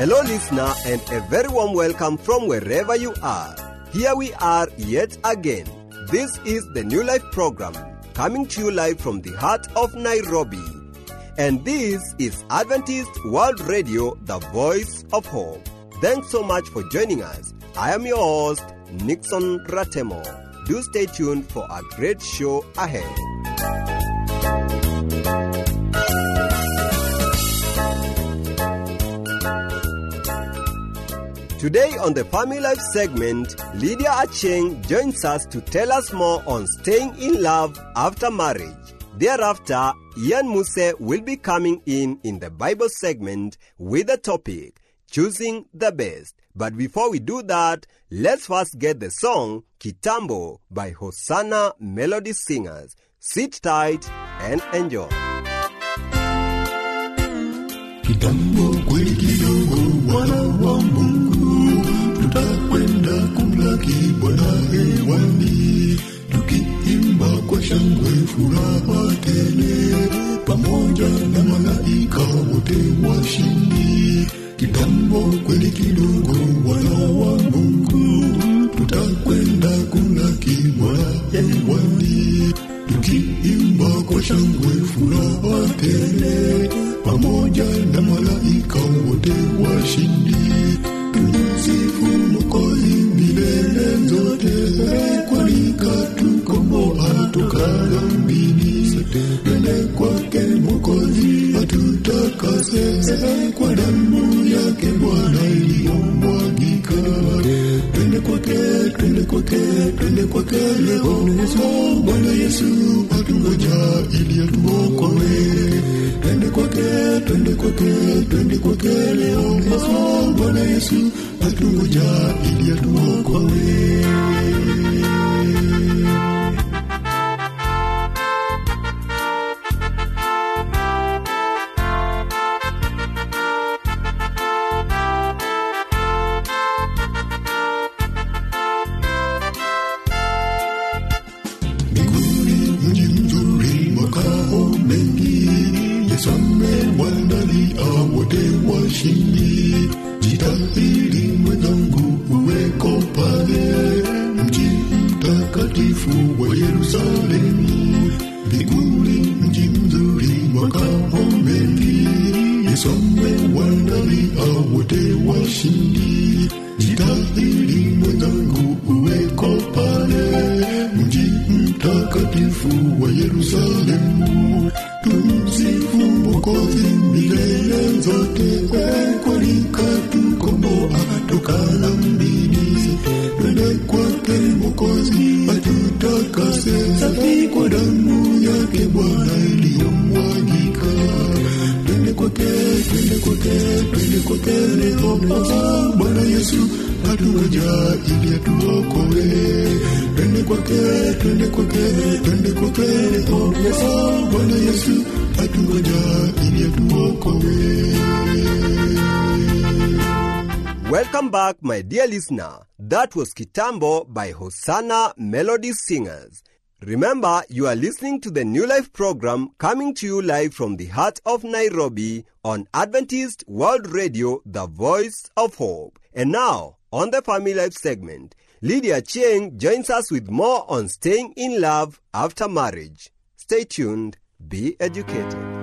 Hello, listener, and a very warm welcome from wherever you are. Here we are yet again. This is the New Life program coming to you live from the heart of Nairobi. And this is Adventist World Radio, the voice of hope. Thanks so much for joining us. I am your host, Nixon Ratemo. Do stay tuned for a great show ahead. Today on the Family Life segment, Lydia Acheng joins us to tell us more on staying in love after marriage. Thereafter, Ian Muse will be coming in in the Bible segment with the topic Choosing the Best. But before we do that, let's first get the song Kitambo by Hosanna Melody Singers. Sit tight and enjoy. Kitambo hewani, tukiimba kwa shangwe, furaha tele, pamoja na malaika wote washindi. Kitambo kweli kidogo, wana wa Mungu, tutakwenda kumlaki Bwana hewani, tukiimba kwa shangwe, furaha tele, pamoja na malaika wote washindi. Tumsifu Mwokozi milele zote, pelekwa katukomboa toka dhambini. Twende kwake Mwokozi atutakase kwa damu yake Bwana iliyomwagika. Twende kwake, twende kwake, twende kwake leo. Bwana Yesu atungoja ili atuokoe. Twende kwake, twende kwake, twende kwake leo. Bwana Yesu atungoja ili atuokoe. Mtakatifu wa yerusalemu mbinguni mji mzuri makao mengi yesu amewaandalia wote washindi. Jitahidi mwenzangu uweko pale. Mji mtakatifu wa Yerusalemu. Tumsifu Mwokozi milele zote, kwake leo. Bwana Yesu kwake, kwake, kwake. Bwana Yesu. Welcome back, my dear listener. That was Kitambo by Hosanna Melody Singers. Remember, you are listening to the New Life program coming to you live from the heart of Nairobi on Adventist World Radio, the voice of hope. And now, on the Family Life segment, Lydia Acheng joins us with more on staying in love after marriage. Stay tuned, be educated.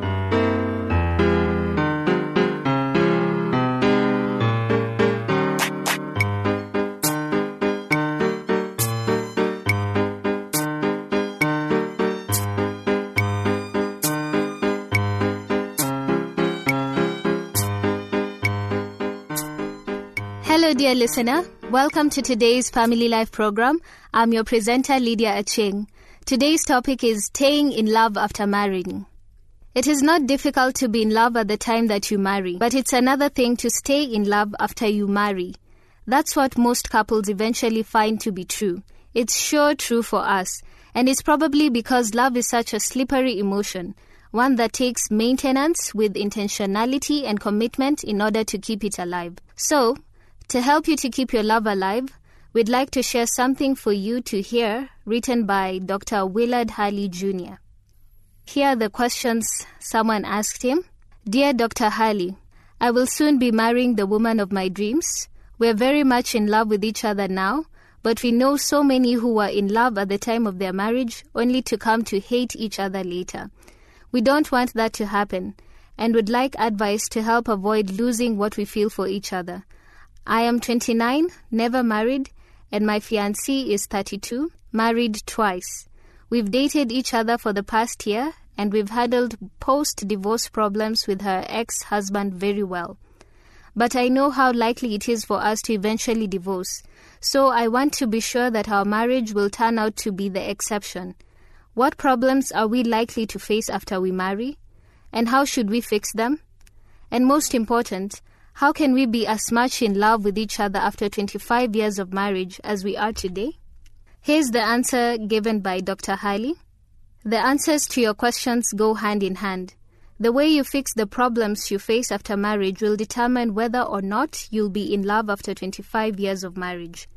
Dear listener. Welcome to today's Family Life program. I'm your presenter, Lydia Acheng. Today's topic is staying in love after marrying. It is not difficult to be in love at the time that you marry, but it's another thing to stay in love after you marry. That's what most couples eventually find to be true. It's sure true for us, and it's probably because love is such a slippery emotion, one that takes maintenance with intentionality and commitment in order to keep it alive. So, to help you to keep your love alive, we'd like to share something for you to hear written by Dr. Willard Harley Jr. Here are the questions someone asked him Dear Dr. Harley, I will soon be marrying the woman of my dreams. We are very much in love with each other now, but we know so many who were in love at the time of their marriage only to come to hate each other later. We don't want that to happen and would like advice to help avoid losing what we feel for each other. I am 29, never married, and my fiancé is 32, married twice. We've dated each other for the past year and we've handled post divorce problems with her ex husband very well. But I know how likely it is for us to eventually divorce, so I want to be sure that our marriage will turn out to be the exception. What problems are we likely to face after we marry? And how should we fix them? And most important, how can we be as much in love with each other after 25 years of marriage as we are today? Here's the answer given by Dr. Harley. The answers to your questions go hand in hand. The way you fix the problems you face after marriage will determine whether or not you'll be in love after 25 years of marriage.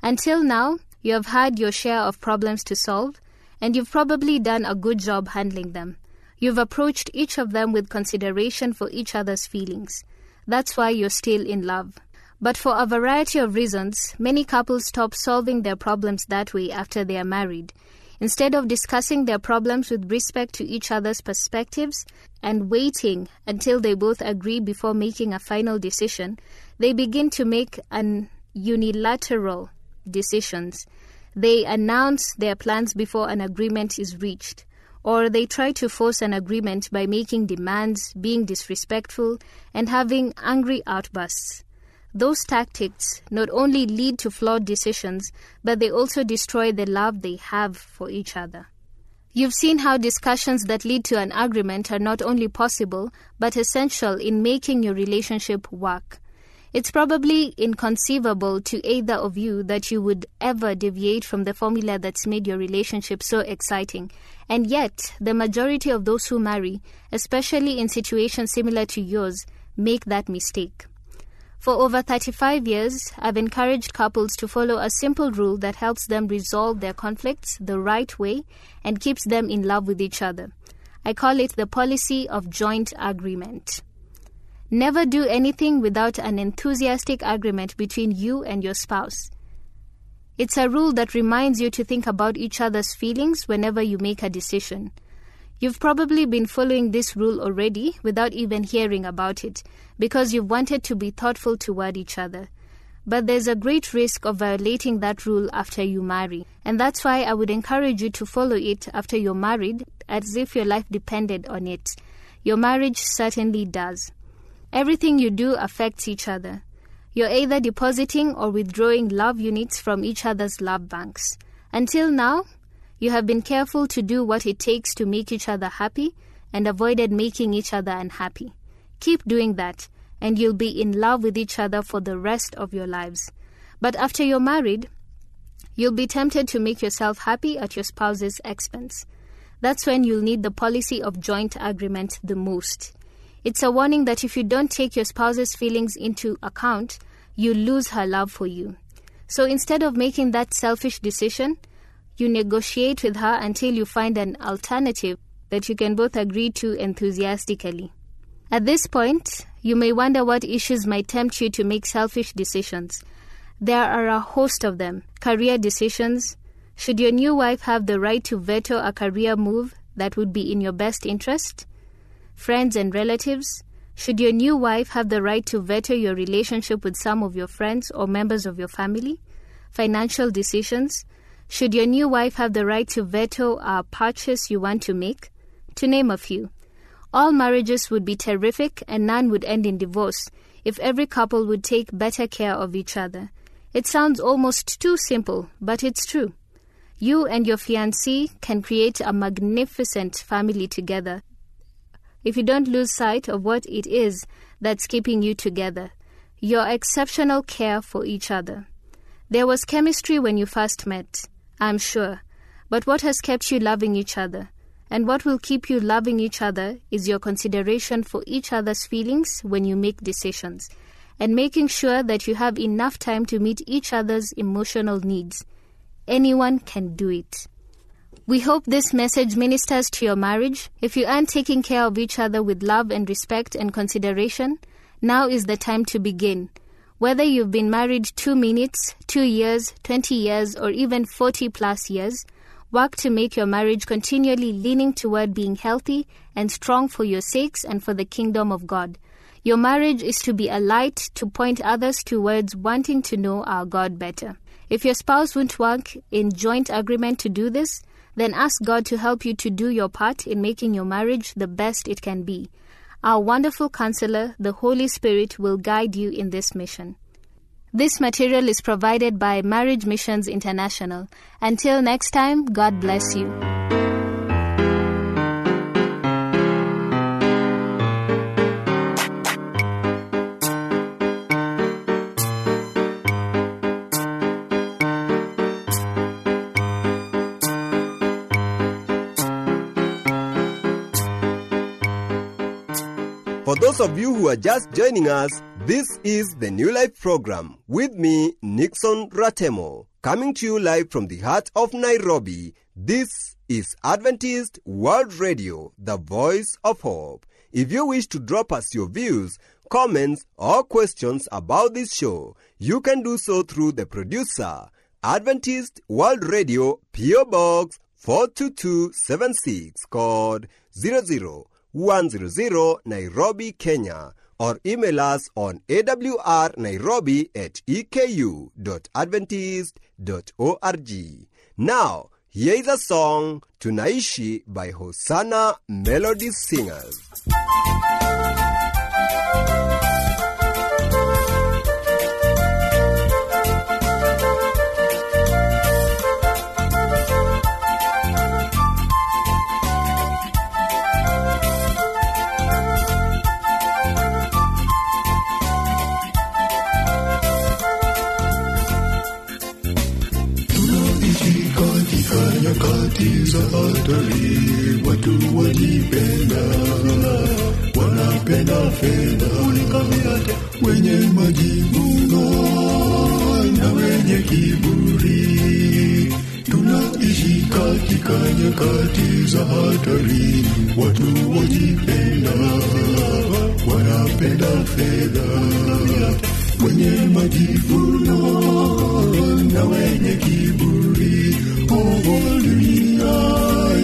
Until now, you have had your share of problems to solve, and you've probably done a good job handling them. You've approached each of them with consideration for each other's feelings. That's why you're still in love. But for a variety of reasons, many couples stop solving their problems that way after they are married. Instead of discussing their problems with respect to each other's perspectives and waiting until they both agree before making a final decision, they begin to make an unilateral decisions. They announce their plans before an agreement is reached or they try to force an agreement by making demands, being disrespectful, and having angry outbursts. Those tactics not only lead to flawed decisions, but they also destroy the love they have for each other. You've seen how discussions that lead to an agreement are not only possible, but essential in making your relationship work. It's probably inconceivable to either of you that you would ever deviate from the formula that's made your relationship so exciting. And yet, the majority of those who marry, especially in situations similar to yours, make that mistake. For over 35 years, I've encouraged couples to follow a simple rule that helps them resolve their conflicts the right way and keeps them in love with each other. I call it the policy of joint agreement. Never do anything without an enthusiastic agreement between you and your spouse. It's a rule that reminds you to think about each other's feelings whenever you make a decision. You've probably been following this rule already without even hearing about it because you've wanted to be thoughtful toward each other. But there's a great risk of violating that rule after you marry. And that's why I would encourage you to follow it after you're married as if your life depended on it. Your marriage certainly does. Everything you do affects each other. You're either depositing or withdrawing love units from each other's love banks. Until now, you have been careful to do what it takes to make each other happy and avoided making each other unhappy. Keep doing that, and you'll be in love with each other for the rest of your lives. But after you're married, you'll be tempted to make yourself happy at your spouse's expense. That's when you'll need the policy of joint agreement the most. It's a warning that if you don't take your spouse's feelings into account, you lose her love for you. So instead of making that selfish decision, you negotiate with her until you find an alternative that you can both agree to enthusiastically. At this point, you may wonder what issues might tempt you to make selfish decisions. There are a host of them career decisions. Should your new wife have the right to veto a career move that would be in your best interest? Friends and relatives? Should your new wife have the right to veto your relationship with some of your friends or members of your family? Financial decisions? Should your new wife have the right to veto a purchase you want to make? To name a few. All marriages would be terrific and none would end in divorce if every couple would take better care of each other. It sounds almost too simple, but it's true. You and your fiancé can create a magnificent family together if you don't lose sight of what it is that's keeping you together, your exceptional care for each other. There was chemistry when you first met, I'm sure, but what has kept you loving each other? And what will keep you loving each other is your consideration for each other's feelings when you make decisions, and making sure that you have enough time to meet each other's emotional needs. Anyone can do it. We hope this message ministers to your marriage. If you aren't taking care of each other with love and respect and consideration, Now is the time to begin. Whether you've been married two minutes, two years, 20 years, or even 40 plus years, work to make your marriage continually leaning toward being healthy and strong for your sakes and for the kingdom of God. Your marriage is to be a light to point others towards wanting to know our God better. If your spouse won't work in joint agreement to do this, then ask God to help you to do your part in making your marriage the best it can be. Our wonderful counselor, the Holy Spirit, will guide you in this mission. This material is provided by Marriage Missions International. Until next time, God bless you. For those of you who are just joining us, this is the New Life program with me, Nixon Ratemo, coming to you live from the heart of Nairobi. This is Adventist World Radio, the voice of hope. If you wish to drop us your views, comments, or questions about this show, you can do so through the producer, Adventist World Radio, PO Box 42276, code 00 100 Nairobi, Kenya, or email us on awrnairobi at eku.adventist.org. Now, here is a song, Tunaishi by Hosanna Melody Singers. Nyakati za hatari, watu wajipenda, wanapenda fedha, wenye majivuno na wenye kiburi. Tunaishi katika nyakati za hatari, watu wajipenda, wanapenda fedha, wenye majivuno na wenye kiburi. Oh,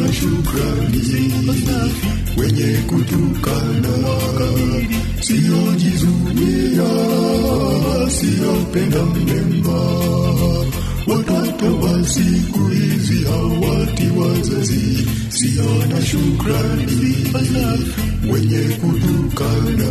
sio na shukrani, wenye kutukana, siojizuia, siopenda sio mema. Watoto wa siku hizi hawati wazazi, sio na shukrani, wenye kutukana,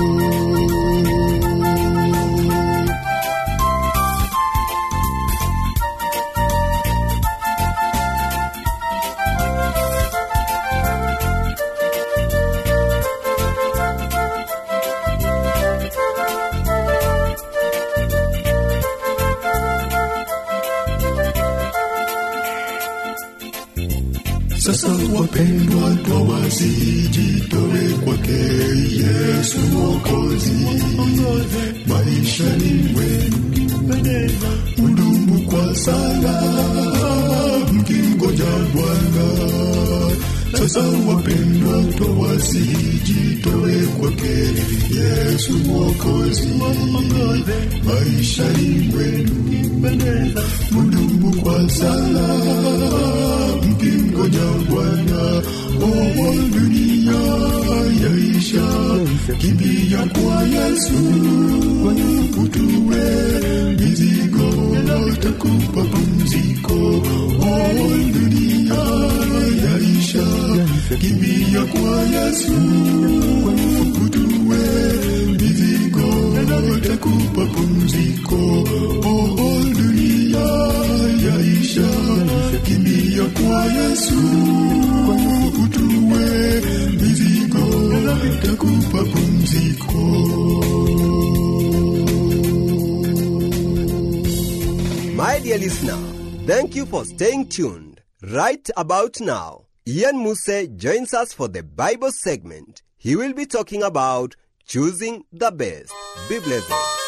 twawasijitoe kwake Yesu Mwokozi, maishani mwenu mdumu kwa sala, mkingoja Bwana. Sasa wapendwa twawasijitowe kwake yesu mwokozi. Maishani wenu, mudumu kwa sala mkingoja bwana owa dunia yaisha kimbia kwa yesu utue mizigo takupa pumziko. O dunia yaisha kimbia kwa yesu utue mizigo takupa pumziko. o My dear listener, thank you for staying tuned. Right about now, Ian Muse joins us for the Bible segment. He will be talking about choosing the best. Be blessed.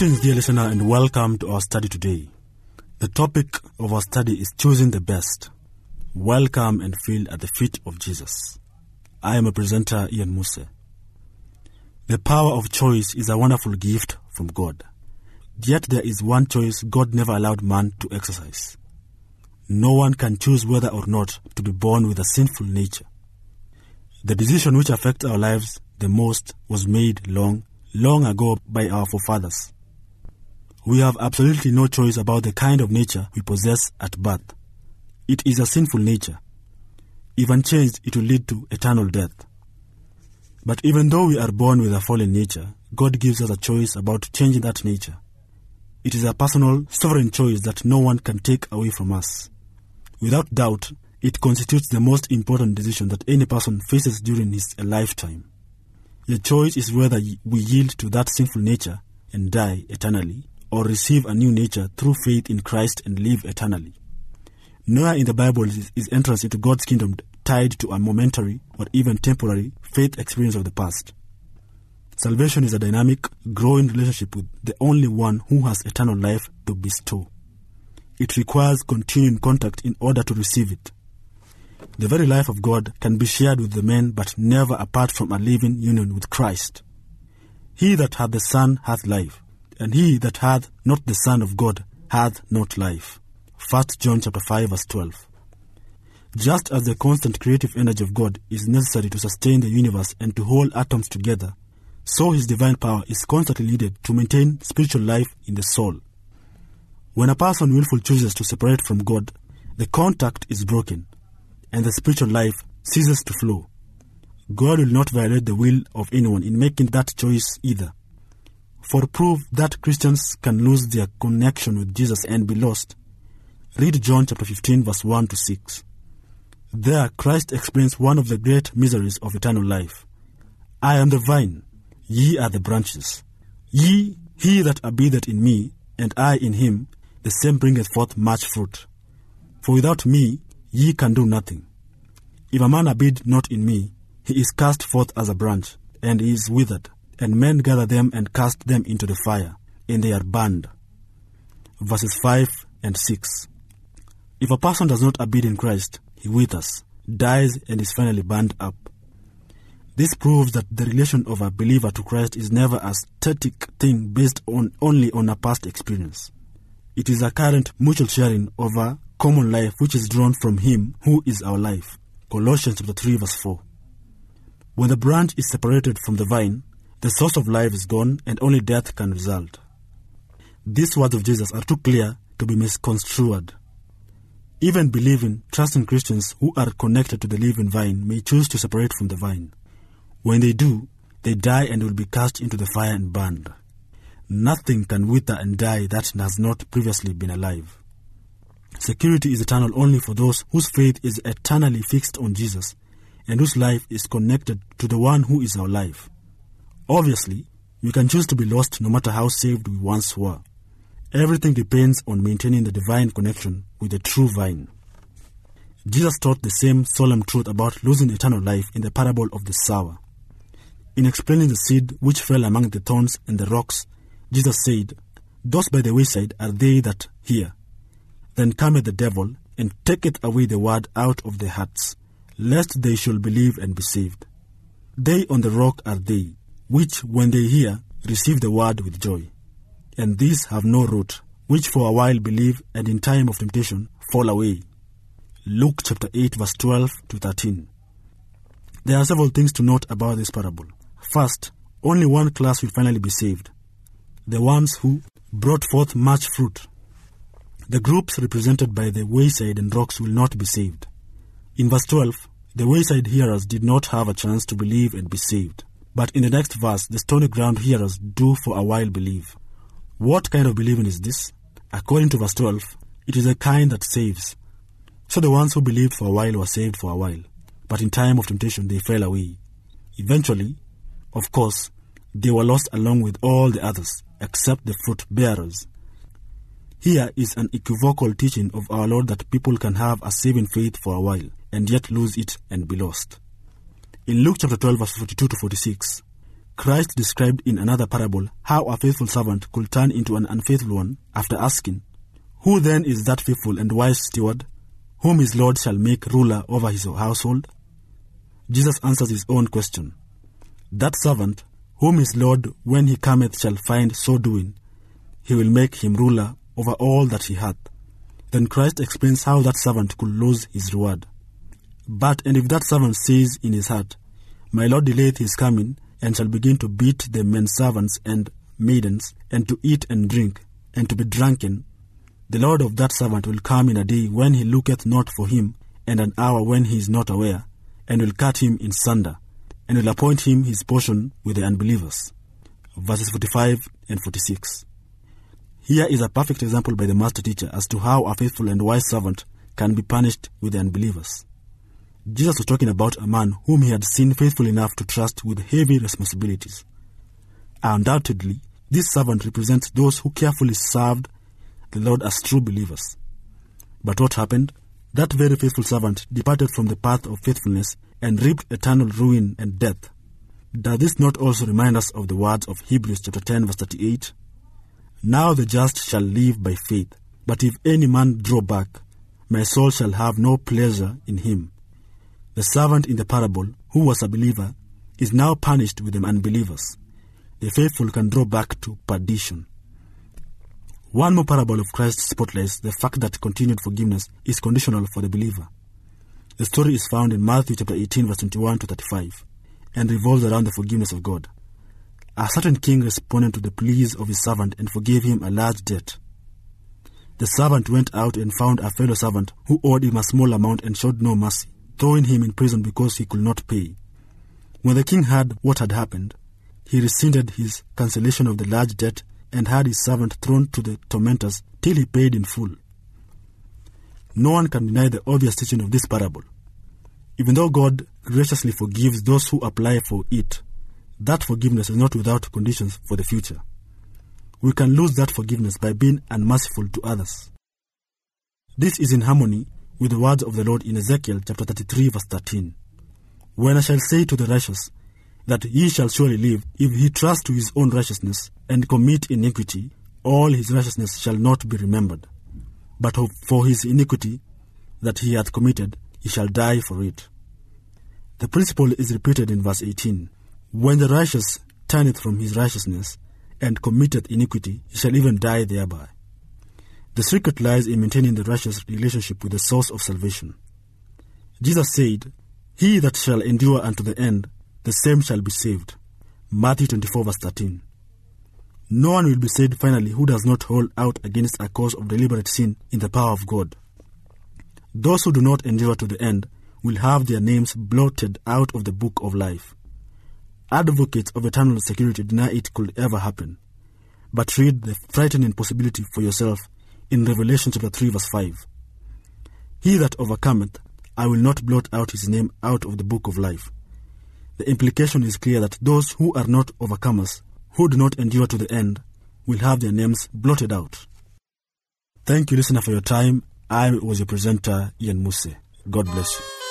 Greetings, dear listener, and welcome to our study today. The topic of our study is choosing the best. Welcome and feel at the feet of Jesus. I am a presenter, Ian Muse. The power of choice is a wonderful gift from God. Yet there is one choice God never allowed man to exercise. No one can choose whether or not to be born with a sinful nature. The decision which affects our lives the most was made long, long ago by our forefathers. We have absolutely no choice about the kind of nature we possess at birth. It is a sinful nature. If unchanged, it will lead to eternal death. But even though we are born with a fallen nature, God gives us a choice about changing that nature. It is a personal, sovereign choice that no one can take away from us. Without doubt, it constitutes the most important decision that any person faces during his lifetime. The choice is whether we yield to that sinful nature and die eternally, or receive a new nature through faith in Christ and live eternally. Nowhere in the Bible is, is entrance into God's kingdom tied to a momentary or even temporary faith experience of the past. Salvation is a dynamic, growing relationship with the only one who has eternal life to bestow. It requires continuing contact in order to receive it. The very life of God can be shared with the man, but never apart from a living union with Christ. He that hath the Son hath life, and he that hath not the Son of God hath not life. 1 John chapter 5 verse 12. Just as the constant creative energy of God is necessary to sustain the universe and to hold atoms together, so his divine power is constantly needed to maintain spiritual life in the soul. When a person willfully chooses to separate from God, the contact is broken, and the spiritual life ceases to flow. God will not violate the will of anyone in making that choice either. For proof that Christians can lose their connection with Jesus and be lost, read John chapter 15 verse 1 to 6. There Christ explains one of the great miseries of eternal life. I am the vine, ye are the branches. Ye, he that abideth in me, and I in him, the same bringeth forth much fruit. For without me ye can do nothing. If a man abide not in me, he is cast forth as a branch, and is withered, and men gather them and cast them into the fire, and they are burned. Verses 5 and 6. If a person does not abide in Christ, he withers, dies, and is finally burned up. This proves that the relation of a believer to Christ is never a static thing based on only on a past experience. It is a current mutual sharing of a common life which is drawn from Him who is our life. Colossians chapter 3 verse 4. When the branch is separated from the vine, the source of life is gone and only death can result. These words of Jesus are too clear to be misconstrued. Even believing, trusting Christians who are connected to the living vine may choose to separate from the vine. When they do, they die and will be cast into the fire and burned. Nothing can wither and die that has not previously been alive. Security is eternal only for those whose faith is eternally fixed on Jesus and whose life is connected to the one who is our life. Obviously, we can choose to be lost no matter how saved we once were. Everything depends on maintaining the divine connection with the true vine. Jesus taught the same solemn truth about losing eternal life in the parable of the sower. In explaining the seed which fell among the thorns and the rocks, Jesus said, Those by the wayside are they that hear. Then cometh the devil, and taketh away the word out of their hearts, lest they should believe and be saved. They on the rock are they, which, when they hear, receive the word with joy. And these have no root, which for a while believe, and in time of temptation fall away. Luke chapter 8, verse 12 to 13. There are several things to note about this parable. First, only one class will finally be saved the ones who brought forth much fruit. The groups represented by the wayside and rocks will not be saved. In verse 12, the wayside hearers did not have a chance to believe and be saved. But in the next verse, the stony ground hearers do for a while believe. What kind of believing is this? According to verse 12, it is a kind that saves. So the ones who believed for a while were saved for a while, but in time of temptation they fell away. Eventually, of course, they were lost along with all the others, except the fruit bearers. Here is an equivocal teaching of our Lord that people can have a saving faith for a while and yet lose it and be lost. In Luke chapter 12, verse 42 to 46, Christ described in another parable how a faithful servant could turn into an unfaithful one after asking, Who then is that faithful and wise steward, whom his Lord shall make ruler over his household? Jesus answers his own question. That servant, whom his Lord, when he cometh, shall find so doing, he will make him ruler over all that he hath. Then Christ explains how that servant could lose his reward. But and if that servant says in his heart, My Lord delayeth his coming, and shall begin to beat the men servants and maidens, and to eat and drink, and to be drunken, the Lord of that servant will come in a day when he looketh not for him, and an hour when he is not aware, and will cut him in sunder, and will appoint him his portion with the unbelievers. Verses 45 and 46. Here is a perfect example by the master teacher as to how a faithful and wise servant can be punished with the unbelievers. Jesus was talking about a man whom he had seen faithful enough to trust with heavy responsibilities. Undoubtedly, this servant represents those who carefully served the Lord as true believers. But what happened? That very faithful servant departed from the path of faithfulness and reaped eternal ruin and death. Does this not also remind us of the words of Hebrews chapter 10 verse 38? Now the just shall live by faith, but if any man draw back, my soul shall have no pleasure in him. The servant in the parable, who was a believer, is now punished with the unbelievers. The faithful can draw back to perdition. One more parable of Christ spotlights the fact that continued forgiveness is conditional for the believer. The story is found in Matthew chapter 18, verse 21 to 35, and revolves around the forgiveness of God. A certain king responded to the pleas of his servant and forgave him a large debt. The servant went out and found a fellow servant who owed him a small amount and showed no mercy, throwing him in prison because he could not pay. When the king heard what had happened, he rescinded his cancellation of the large debt and had his servant thrown to the tormentors till he paid in full. No one can deny the obvious teaching of this parable. Even though God graciously forgives those who apply for it, that forgiveness is not without conditions for the future. We can lose that forgiveness by being unmerciful to others. This is in harmony with the words of the Lord in Ezekiel chapter 33 verse 13. When I shall say to the righteous that he shall surely live, if he trust to his own righteousness and commit iniquity, all his righteousness shall not be remembered. But for his iniquity that he hath committed, he shall die for it. The principle is repeated in verse 18. When the righteous turneth from his righteousness and committeth iniquity, he shall even die thereby. The secret lies in maintaining the righteous relationship with the source of salvation. Jesus said, He that shall endure unto the end, the same shall be saved. Matthew 24, verse 13. No one will be saved finally who does not hold out against a cause of deliberate sin in the power of God. Those who do not endure to the end will have their names blotted out of the book of life. Advocates of eternal security deny it could ever happen. But read the frightening possibility for yourself in Revelation chapter 3 verse 5. He that overcometh, I will not blot out his name out of the book of life. The implication is clear that those who are not overcomers, who do not endure to the end, will have their names blotted out. Thank you, listener, for your time. I was your presenter, Ian Muse. God bless you.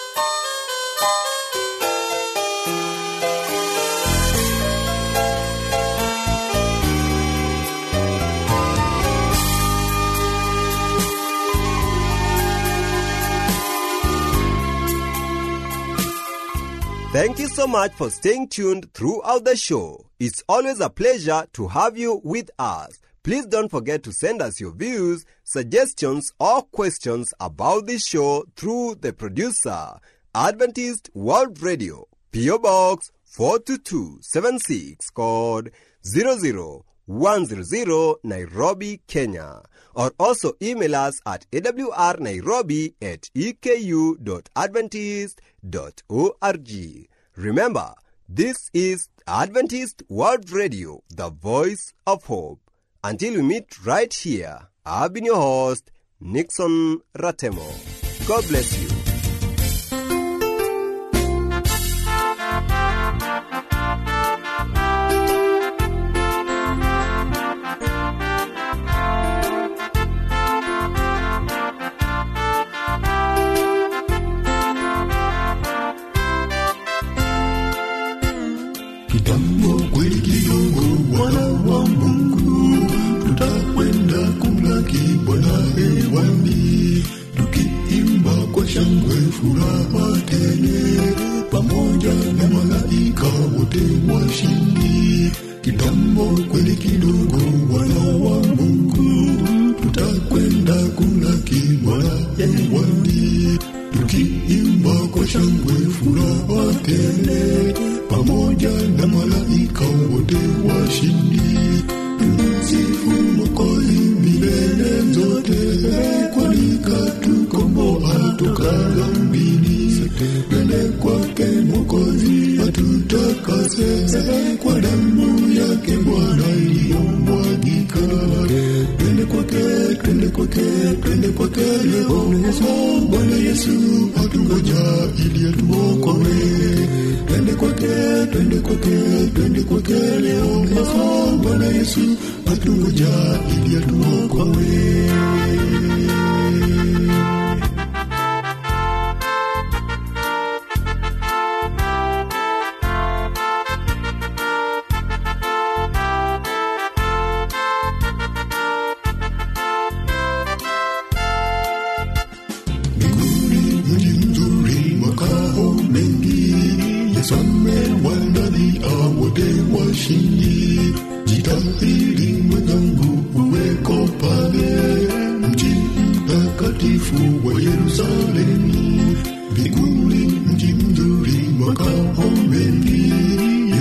Thank you so much for staying tuned throughout the show. It's always a pleasure to have you with us. Please don't forget to send us your views, suggestions, or questions about this show through the producer, Adventist World Radio, PO Box 42276, code 00100 Nairobi, Kenya. Or also email us at awrnairobi at eku.adventist.org. Remember, this is Adventist World Radio, the voice of hope. Until we meet right here, I've been your host, Nixon Ratemo. God bless you. Twende kwake leo bwana yesu atungoja ili atuokoe twende kwake twende kwake twende kwake leo bwana yesu atungoja ili atuokoe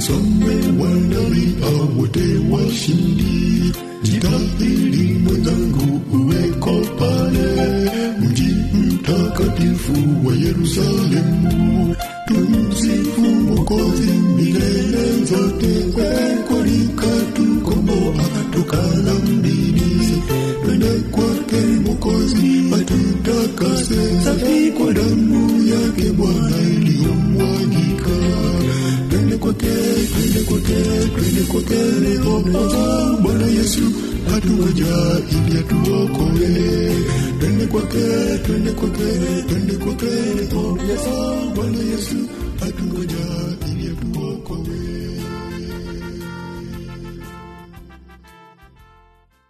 yesu amewaandalia wote washindi jitahidi